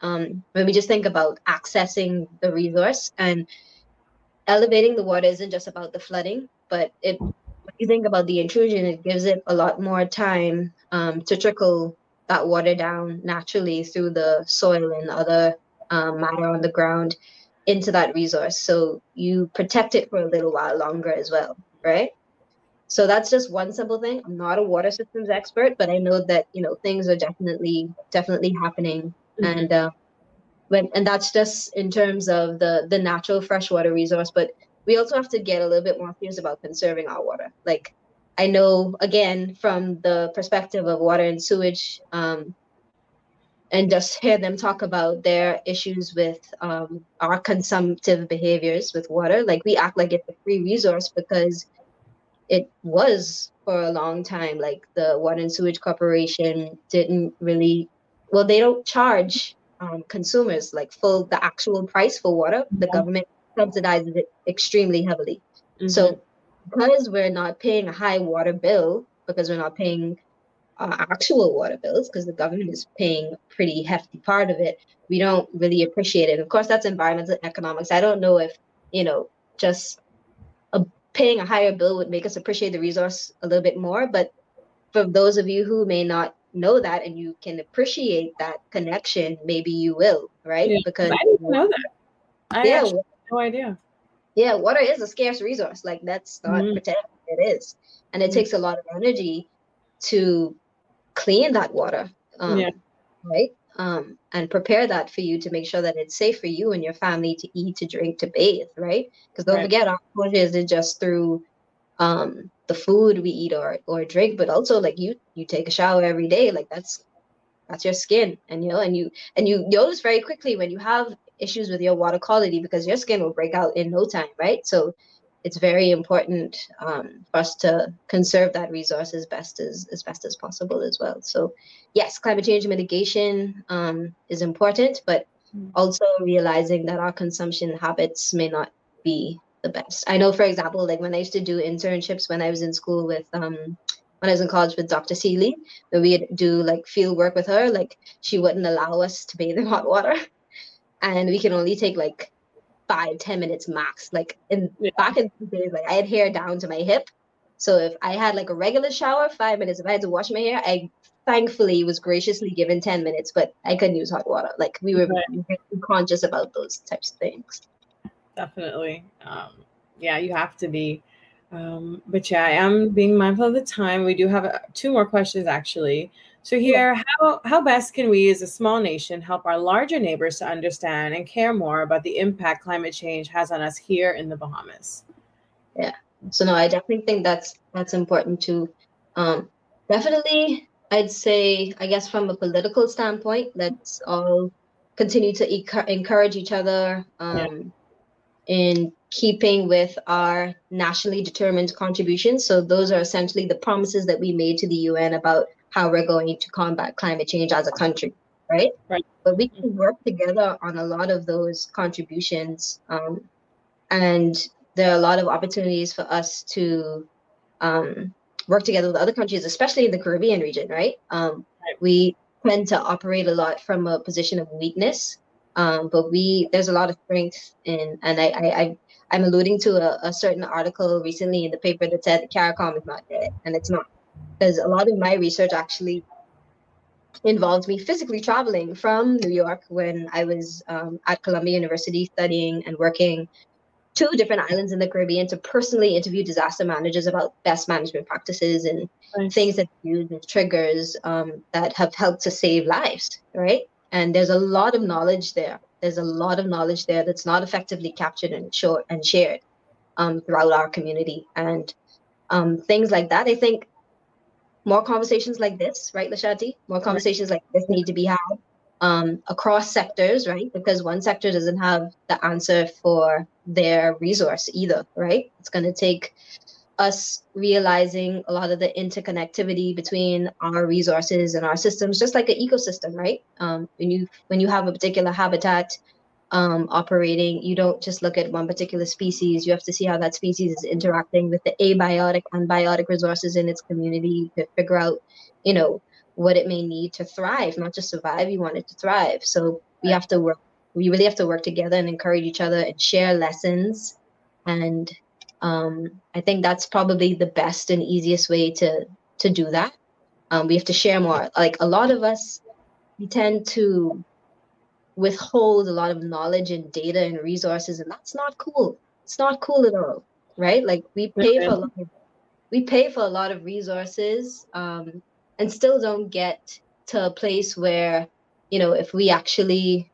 um, when we just think about accessing the resource and elevating the water isn't just about the flooding, but it you think about the intrusion, it gives it a lot more time um, to trickle that water down naturally through the soil and other um, matter on the ground into that resource. So you protect it for a little while longer as well, right? So that's just one simple thing. I'm not a water systems expert, but I know that you know things are definitely definitely happening, mm-hmm. and uh, when and that's just in terms of the the natural freshwater resource. But we also have to get a little bit more serious about conserving our water. Like I know again from the perspective of water and sewage, um, and just hear them talk about their issues with um, our consumptive behaviors with water. Like we act like it's a free resource because it was for a long time. Like the Water and Sewage Corporation didn't really, well, they don't charge um, consumers like full the actual price for water. The yeah. government subsidizes it extremely heavily. Mm-hmm. So because we're not paying a high water bill, because we're not paying uh, actual water bills, because the government is paying a pretty hefty part of it, we don't really appreciate it. Of course, that's environmental economics. I don't know if you know just a, paying a higher bill would make us appreciate the resource a little bit more, but for those of you who may not know that and you can appreciate that connection, maybe you will, right? Yeah, because I didn't know that. I yeah, no idea. Yeah, water is a scarce resource. Like that's not pretend it is, and it mm-hmm. takes a lot of energy to clean that water. Um, yeah. Right. Um, and prepare that for you to make sure that it's safe for you and your family to eat, to drink, to bathe, right? Because don't right. forget, our food isn't just through um, the food we eat or or drink, but also like you you take a shower every day. Like that's that's your skin, and you know, and you and you notice very quickly when you have issues with your water quality because your skin will break out in no time, right? So it's very important um, for us to conserve that resource as best as as best as possible as well. So yes, climate change mitigation um, is important, but mm. also realizing that our consumption habits may not be the best. I know, for example, like when I used to do internships when I was in school with um when I was in college with Dr. Sealey, when we'd do like field work with her, like she wouldn't allow us to bathe in hot water and we can only take like five ten minutes max like in yeah. back in the days like i had hair down to my hip so if i had like a regular shower five minutes if i had to wash my hair i thankfully was graciously given 10 minutes but i couldn't use hot water like we were right. conscious about those types of things definitely um yeah you have to be Um, but yeah, I am being mindful of the time. We do have uh, two more questions actually. So here, how how best can we as a small nation help our larger neighbors to understand and care more about the impact climate change has on us here in the Bahamas? Yeah. So no, I definitely think that's that's important too. Um, definitely, I'd say, I guess from a political standpoint, let's all continue to e- encourage each other um, yeah. in keeping with our nationally determined contributions. So those are essentially the promises that we made to the UN about how we're going to combat climate change as a country, right? Right. But we can work together on a lot of those contributions, um, and there are a lot of opportunities for us to um, work together with other countries, especially in the Caribbean region, right? Um. We tend to operate a lot from a position of weakness, um, but we there's a lot of strength in, and I, I, I I'm alluding to a, a, certain article recently in the paper that said CARICOM is not dead, and it's not, because a lot of my research actually involved me physically traveling from New York when I was um, at Columbia University studying and working two different islands in the Caribbean to personally interview disaster managers about best management practices and things that use and triggers um, that have helped to save lives, right? And there's a lot of knowledge there there's a lot of knowledge there that's not effectively captured and, show, and shared um, throughout our community. And um, things like that, I think more conversations like this, right, Lashanti? More conversations like this need to be had um, across sectors, right? Because one sector doesn't have the answer for their resource either, right? It's going to take us realizing a lot of the interconnectivity between our resources and our systems, just like an ecosystem, right? Um, when you when you have a particular habitat um, operating, you don't just look at one particular species. You have to see how that species is interacting with the abiotic and biotic resources in its community to figure out, you know, what it may need to thrive, not just survive. You want it to thrive. So we have to work. We really have to work together and encourage each other and share lessons and um, I think that's probably the best and easiest way to to do that. Um, we have to share more. Like a lot of us, we tend to withhold a lot of knowledge and data and resources, and that's not cool. It's not cool at all, right? Like we pay for a lot of, we pay for a lot of resources, um, and still don't get to a place where, you know, if we actually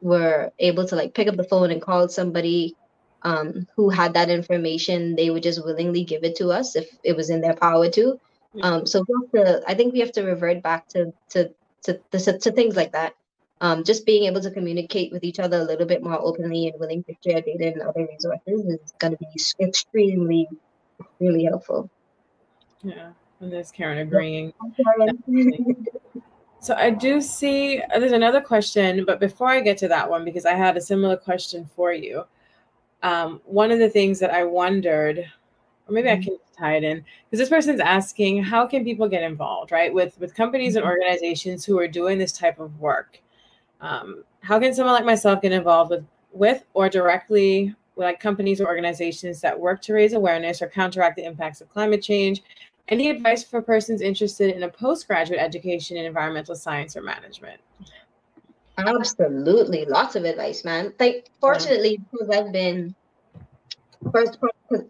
were able to like pick up the phone and call somebody um, who had that information, they would just willingly give it to us if it was in their power to. Um, so to, I think we have to revert back to to to, to, to things like that. Um, just being able to communicate with each other a little bit more openly and willing to share data and other resources is going to be extremely, really helpful. Yeah, and there's Karen agreeing. so I do see uh, there's another question, but before I get to that one, because I had a similar question for you um, one of the things that I wondered, or maybe mm-hmm. I can tie it in, because this person's asking, how can people get involved, right, with with companies and mm-hmm. organizations who are doing this type of work? Um, how can someone like myself get involved with with or directly with like companies or organizations that work to raise awareness or counteract the impacts of climate change? Any advice for persons interested in a postgraduate education in environmental science or management? Absolutely, lots of advice, man. Like, fortunately, because I've been first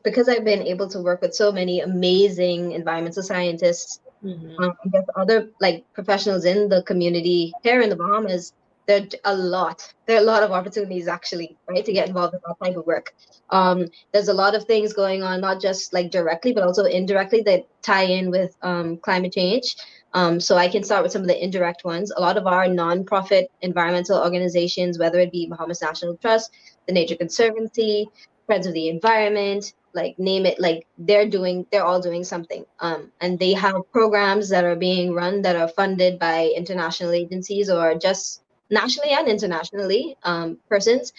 because I've been able to work with so many amazing environmental scientists, mm-hmm. um, I guess other like professionals in the community here in the Bahamas. There a lot. There are a lot of opportunities actually, right, to get involved in that type of work. Um, there's a lot of things going on, not just like directly, but also indirectly that tie in with um, climate change. Um, so I can start with some of the indirect ones. A lot of our nonprofit environmental organizations, whether it be Bahamas National Trust, the Nature Conservancy, Friends of the Environment, like name it, like they're doing, they're all doing something. Um, and they have programs that are being run that are funded by international agencies or just nationally and internationally um, persons.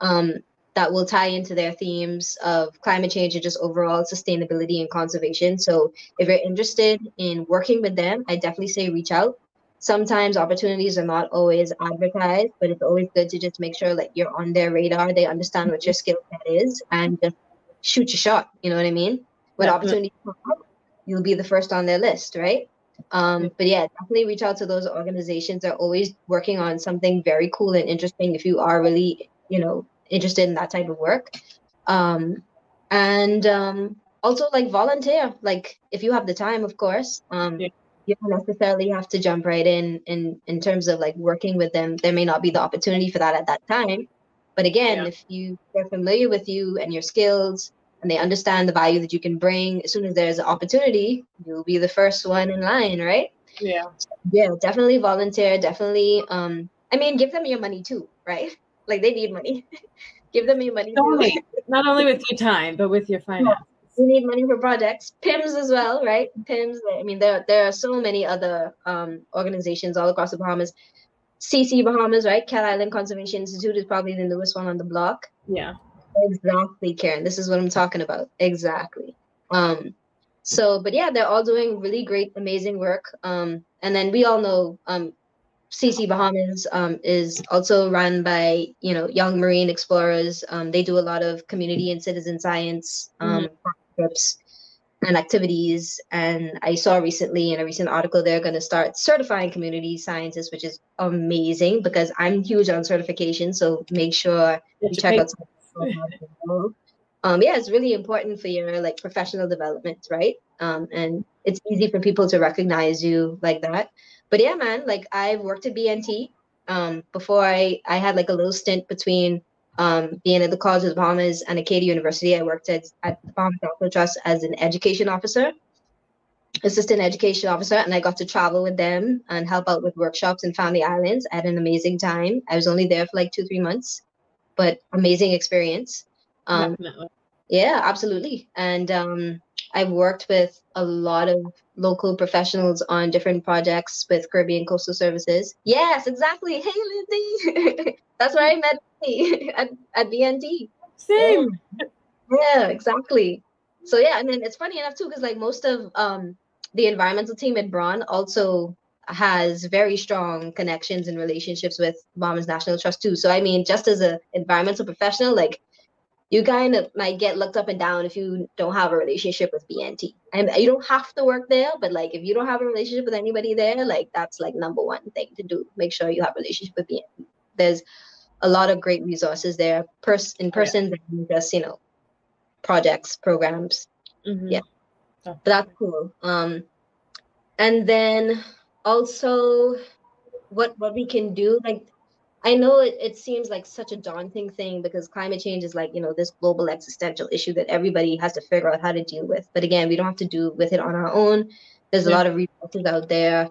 Um, that will tie into their themes of climate change and just overall sustainability and conservation. So if you're interested in working with them, I definitely say reach out. Sometimes opportunities are not always advertised, but it's always good to just make sure that you're on their radar. They understand what your skill set is and just shoot your shot. You know what I mean? When opportunities come up, you'll be the first on their list, right? Um, but yeah, definitely reach out to those organizations. They're always working on something very cool and interesting. If you are really, you know, interested in that type of work. Um, and um, also like volunteer like if you have the time of course um yeah. you don't necessarily have to jump right in in in terms of like working with them there may not be the opportunity for that at that time but again yeah. if you they're familiar with you and your skills and they understand the value that you can bring. As soon as there's an opportunity you'll be the first one in line right? Yeah. Yeah definitely volunteer definitely um i mean give them your money too right? Like they need money. Give them your money not only, not only with your time but with your finance you need money for projects. PIMS as well right? PIMS i mean there, there are so many other um, organizations all across the bahamas. Cc bahamas right? Cat island conservation institute is probably the newest one on the block. Yeah exactly karen this is what i'm talking about exactly um so but yeah they're all doing really great amazing work um and then we all know um CC Bahamas um, is also run by you know young marine explorers. Um, they do a lot of community and citizen science um, mm-hmm trips and activities. And I saw recently in a recent article they're going to start certifying community scientists, which is amazing because I'm huge on certification. So make sure you check out. Um, yeah, it's really important for your like professional development, right? Um, and it's easy for people to recognize you like that. But yeah, man, like I've worked at BNT. Um, before I I had like a little stint between um, being at the College of the Bahamas and Acadia University, I worked at, at the Bahamas National Trust as an education officer, assistant education officer, and I got to travel with them and help out with workshops in Family Islands. I had an amazing time. I was only there for like two, three months, but amazing experience. Um, yeah, absolutely. And um, I've worked with a lot of local professionals on different projects with Caribbean Coastal Services. Yes, exactly. Hey, Lindsay. That's where I met at, at BNT. Same. Yeah, exactly. So yeah, and then it's funny enough too, because like most of um the environmental team at Braun also has very strong connections and relationships with Bahamas National Trust too. So I mean, just as an environmental professional, like you kind of might get looked up and down if you don't have a relationship with BNT. And you don't have to work there, but like if you don't have a relationship with anybody there, like that's like number one thing to do. Make sure you have a relationship with BNT. There's a lot of great resources there, pers- in person, yeah. just you know, projects, programs. Mm-hmm. Yeah, but that's cool. Um, and then also, what what we can do, like, I know it, it seems like such a daunting thing because climate change is like you know this global existential issue that everybody has to figure out how to deal with. But again, we don't have to do with it on our own. There's yeah. a lot of resources out there.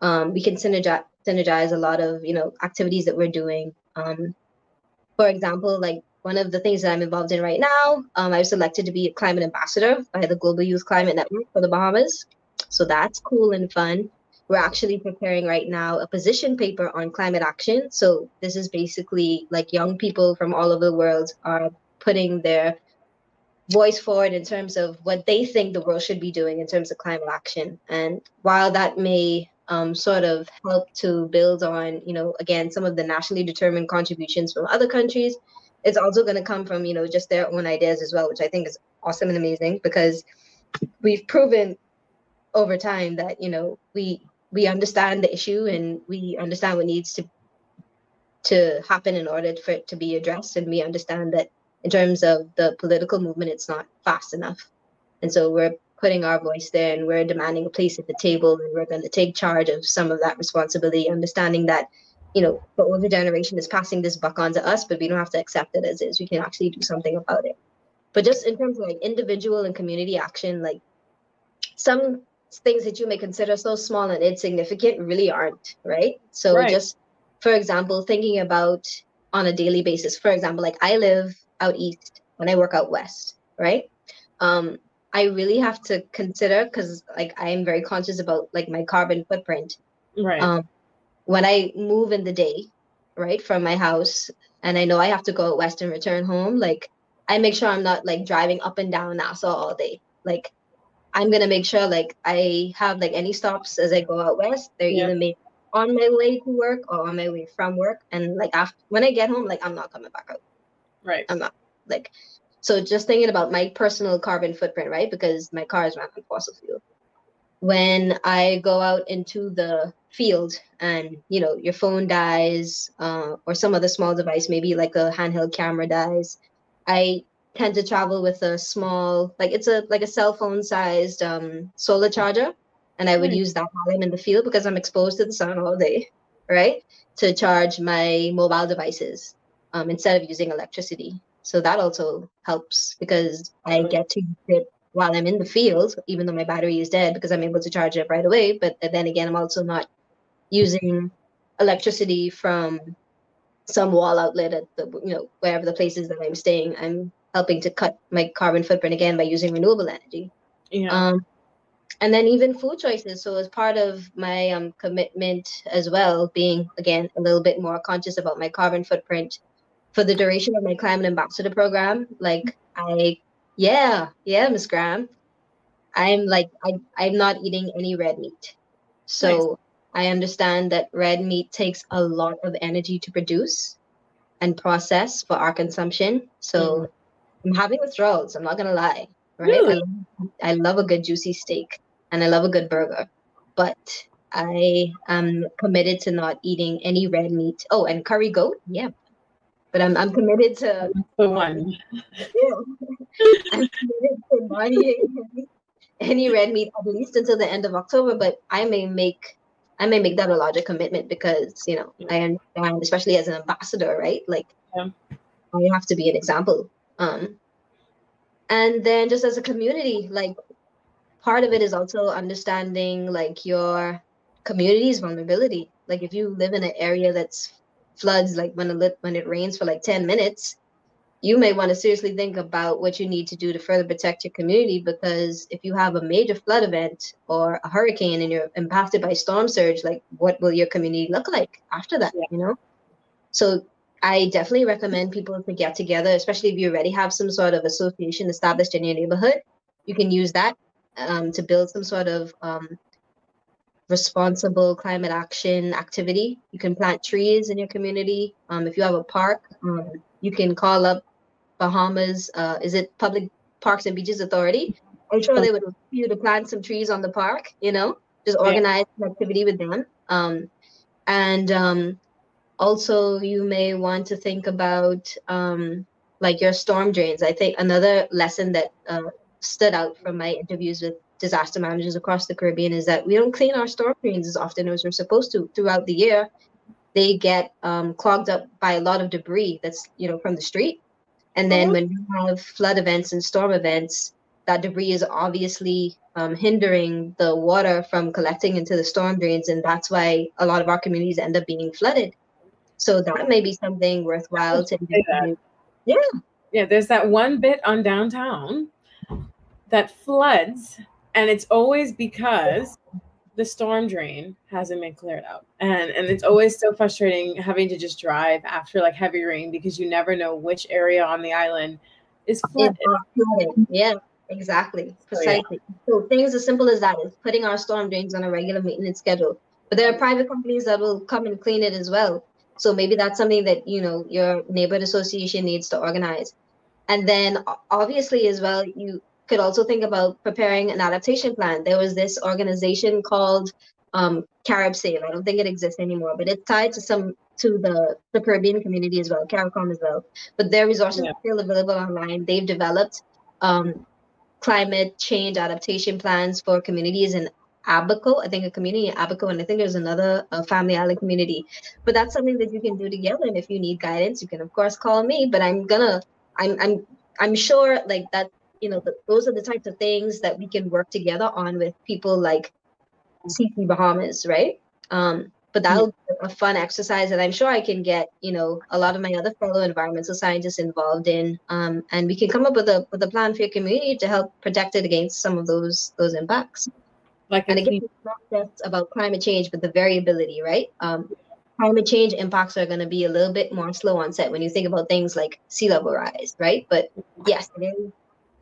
Um, we can synergize synergize a lot of you know activities that we're doing um, for example, like one of the things that I'm involved in right now, um, I was selected to be a climate ambassador by the Global Youth Climate Network for the Bahamas. So that's cool and fun. We're actually preparing right now a position paper on climate action. So this is basically like young people from all over the world are putting their voice forward in terms of what they think the world should be doing in terms of climate action. And while that may um, sort of help to build on, you know, again, some of the nationally determined contributions from other countries. It's also going to come from, you know, just their own ideas as well, which I think is awesome and amazing because we've proven over time that, you know, we we understand the issue and we understand what needs to to happen in order for it to be addressed. And we understand that in terms of the political movement it's not fast enough. And so we're putting our voice there and we're demanding a place at the table and we're going to take charge of some of that responsibility understanding that you know the older generation is passing this buck on to us but we don't have to accept it as is. We can actually do something about it. But just in terms of like individual and community action like some things that you may consider so small and insignificant really aren't right so right. just for example thinking about on a daily basis for example like i live out east when i work out west right um, I really have to consider because like I am very conscious about like my carbon footprint. Right. Um, when I move in the day, right, from my house, and I know I have to go west and return home, like I make sure I'm not like driving up and down Nassau all day. Like I'm gonna make sure like I have like any stops as I go out west. They're yeah. either made on my way to work or on my way from work. And like after when I get home, like I'm not coming back out. Right. I'm not like so just thinking about my personal carbon footprint, right? Because my car is run on fossil fuel. When I go out into the field and you know your phone dies uh, or some other small device, maybe like a handheld camera dies, I tend to travel with a small, like it's a like a cell phone sized um, solar charger, and I would mm. use that while I'm in the field because I'm exposed to the sun all day, right? To charge my mobile devices um, instead of using electricity. So that also helps because I get to use it while I'm in the field, even though my battery is dead, because I'm able to charge it right away. But then again, I'm also not using electricity from some wall outlet at the you know wherever the places that I'm staying. I'm helping to cut my carbon footprint again by using renewable energy. Yeah. Um, and then even food choices. So as part of my um, commitment as well, being again a little bit more conscious about my carbon footprint for the duration of my climate ambassador program, like I, yeah, yeah, Miss Graham, I'm like I, I'm not eating any red meat. So nice. I understand that red meat takes a lot of energy to produce and process for our consumption. So mm. I'm having withdrawals. I'm not gonna lie. Right? Really? I, I love a good juicy steak and I love a good burger, but I am committed to not eating any red meat. Oh, and curry goat, yeah. But I'm I'm committed to the one. Yeah. I'm committed to not eating any red meat at least until the end of October. But I may make I may make that a larger commitment because you know I understand, especially as an ambassador, right? Like yeah. I have to be an example. Um, and then just as a community, like part of it is also understanding like your community's vulnerability. Like if you live in an area that's floods, like when it when it rains for like 10 minutes, you may want to seriously think about what you need to do to further protect your community because if you have a major flood event or a hurricane and you're impacted by storm surge like what will your community look like after that yeah. you know so i definitely recommend people to get together especially if you already have some sort of association established in your neighborhood. You can use that um, to build some sort of um, responsible climate action activity. You can plant trees in your community. Um, if you have a park um, you can call up Bahamas, uh, is it Public Parks and Beaches Authority? I'm sure they would you to plant some trees on the park, you know, just organize an activity with them. Um, and um, also, you may want to think about um, like your storm drains. I think another lesson that uh, stood out from my interviews with disaster managers across the Caribbean is that we don't clean our storm drains as often as we're supposed to throughout the year. They get um, clogged up by a lot of debris that's you know from the street, and then mm-hmm. when you have flood events and storm events, that debris is obviously um, hindering the water from collecting into the storm drains. And that's why a lot of our communities end up being flooded. So that may be something worthwhile to do. Yeah. Yeah, there's that one bit on downtown that floods, and it's always because the storm drain hasn't been cleared out and and it's always so frustrating having to just drive after like heavy rain because you never know which area on the island is flooded. Yeah, exactly, precisely. So, yeah. so things as simple as that is putting our storm drains on a regular maintenance schedule. But there are private companies that will come and clean it as well. So maybe that's something that you know your neighborhood association needs to organize. And then obviously as well, you could also think about preparing an adaptation plan. There was this organization called um, CARIBSAVE. I don't think it exists anymore, but it's tied to some to the, the Caribbean community as well, CARICOM as well. But their resources yeah. are still available online. They've developed um, climate change adaptation plans for communities in Abaco, I think a community in Abaco, and I think there's another uh, family island community. But that's something that you can do together. And if you need guidance, you can of course call me. But I'm gonna, I'm, I'm, I'm sure like that you know, the, those are the types of things that we can work together on with people like CC Bahamas, right? Um, but that'll be a fun exercise and i'm sure i can get you know a lot of my other fellow environmental scientists involved in um, and we can come up with a with a plan for your community to help protect it against some of those those impacts like and again it's not just about climate change but the variability right um, climate change impacts are going to be a little bit more slow onset when you think about things like sea level rise right but yes it is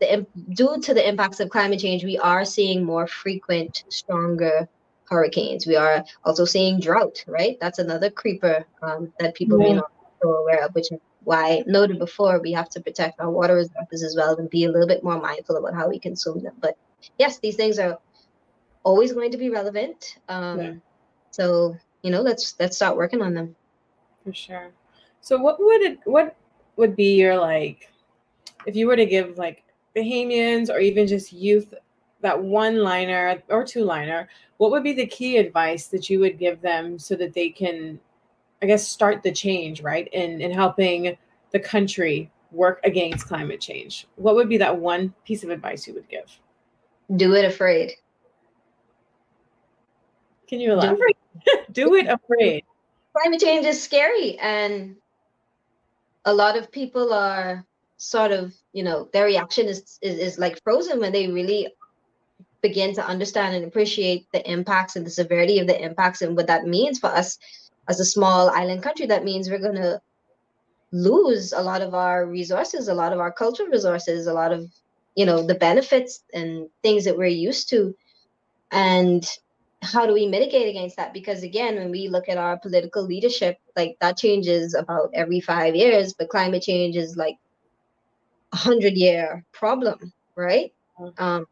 the due to the impacts of climate change, we are seeing more frequent, stronger hurricanes. We are also seeing drought, right? That's another creeper um, that people yeah. may not be so aware of, which is why noted before we have to protect our water resources as well and be a little bit more mindful about how we consume them. But yes, these things are always going to be relevant. Um, yeah. So you know, let's let's start working on them. For sure. So what would it what would be your like if you were to give like Bahamians or even just youth that one liner or two liner, what would be the key advice that you would give them so that they can, I guess, start the change, right? In in helping the country work against climate change. What would be that one piece of advice you would give? Do it afraid. Can you elaborate? Do it afraid. Climate change is scary and a lot of people are sort of, you know, their reaction is, is, is like frozen when they really begin to understand and appreciate the impacts and the severity of the impacts and what that means for us as a small island country. That means we're going to lose a lot of our resources, a lot of our cultural resources, a lot of, you know, the benefits and things that we're used to. And how do we mitigate against that? Because again, when we look at our political leadership, like that changes about every five years, but climate change is like a hundred year problem, right? Mm-hmm. Um,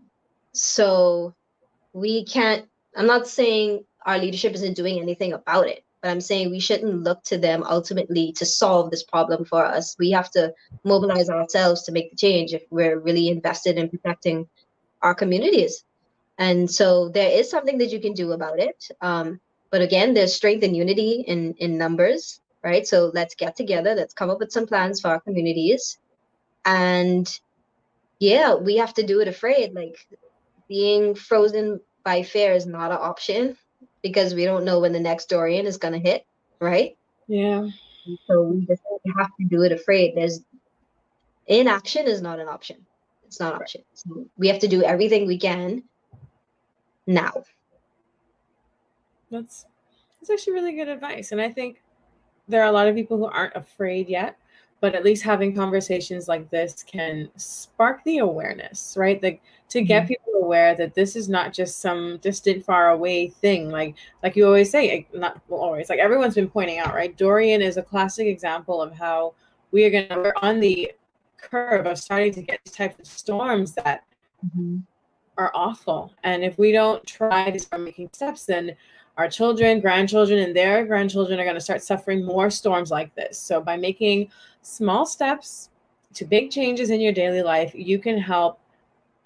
so we can't, I'm not saying our leadership isn't doing anything about it, but I'm saying we shouldn't look to them ultimately to solve this problem for us. We have to mobilize ourselves to make the change if we're really invested in protecting our communities. And so there is something that you can do about it. Um, but again, there's strength and unity in in numbers, right? So let's get together. Let's come up with some plans for our communities, and yeah, we have to do it afraid. Like being frozen by fear is not an option because we don't know when the next Dorian is going to hit, right? Yeah. So we just have to do it afraid. There's inaction is not an option. It's not an option. So we have to do everything we can now. That's that's actually really good advice. And I think there are a lot of people who aren't afraid yet but at least having conversations like this can spark the awareness right like to get mm-hmm. people aware that this is not just some distant far away thing like like you always say not well, always like everyone's been pointing out right dorian is a classic example of how we are gonna we're on the curve of starting to get these types of storms that mm-hmm. Are awful and if we don't try to start making steps then our children, grandchildren, and their grandchildren are going to start suffering more storms like this. So, by making small steps to big changes in your daily life, you can help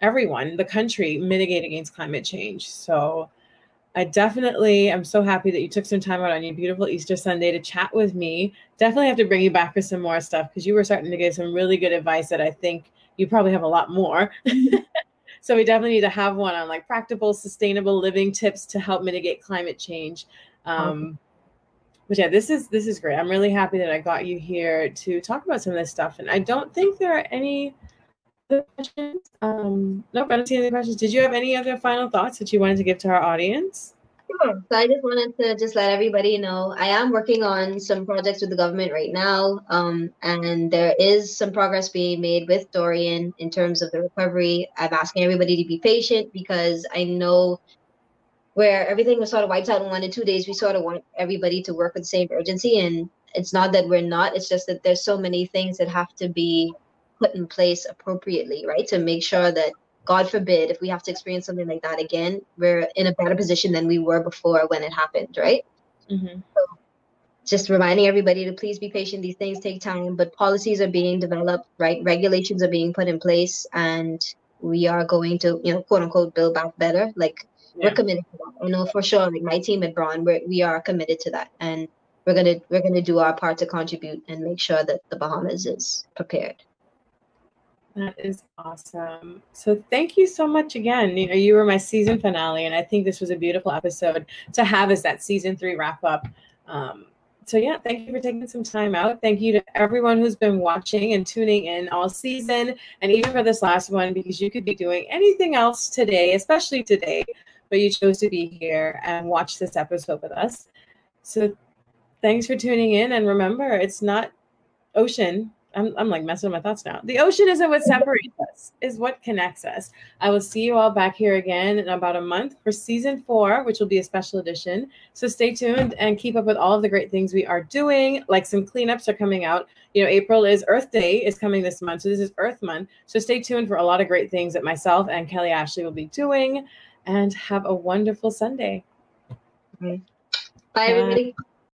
everyone, the country, mitigate against climate change. So, I definitely am so happy that you took some time out on your beautiful Easter Sunday to chat with me. Definitely have to bring you back for some more stuff because you were starting to give some really good advice that I think you probably have a lot more. So we definitely need to have one on like practical, sustainable living tips to help mitigate climate change. Um, but yeah, this is this is great. I'm really happy that I got you here to talk about some of this stuff. And I don't think there are any questions. Um, nope, I don't see any questions. Did you have any other final thoughts that you wanted to give to our audience? Sure. So I just wanted to just let everybody know I am working on some projects with the government right now, um, and there is some progress being made with Dorian in terms of the recovery. I'm asking everybody to be patient because I know where everything was sort of wiped out in one to two days, we sort of want everybody to work with the same urgency. And it's not that we're not; it's just that there's so many things that have to be put in place appropriately, right, to make sure that God forbid, if we have to experience something like that again, we're in a better position than we were before when it happened, right? Mm-hmm. So just reminding everybody to please be patient. These things take time, but policies are being developed, right? Regulations are being put in place, and we are going to, you know, quote unquote, build back better. Like yeah. we're committed to that. I know for sure. Like my team at Braun, we're, we are committed to that, and we're gonna we're gonna do our part to contribute and make sure that the Bahamas is prepared. That is awesome. So thank you so much again. You know, you were my season finale, and I think this was a beautiful episode to have as that season three wrap up. Um, so yeah, thank you for taking some time out. Thank you to everyone who's been watching and tuning in all season, and even for this last one, because you could be doing anything else today, especially today, but you chose to be here and watch this episode with us. So thanks for tuning in, and remember, it's not ocean I'm, I'm like messing with my thoughts now. The ocean isn't what separates us, is what connects us. I will see you all back here again in about a month for season four, which will be a special edition. So stay tuned and keep up with all of the great things we are doing. Like some cleanups are coming out. You know, April is Earth Day is coming this month. So this is Earth Month. So stay tuned for a lot of great things that myself and Kelly Ashley will be doing. And have a wonderful Sunday. Bye, Bye everybody.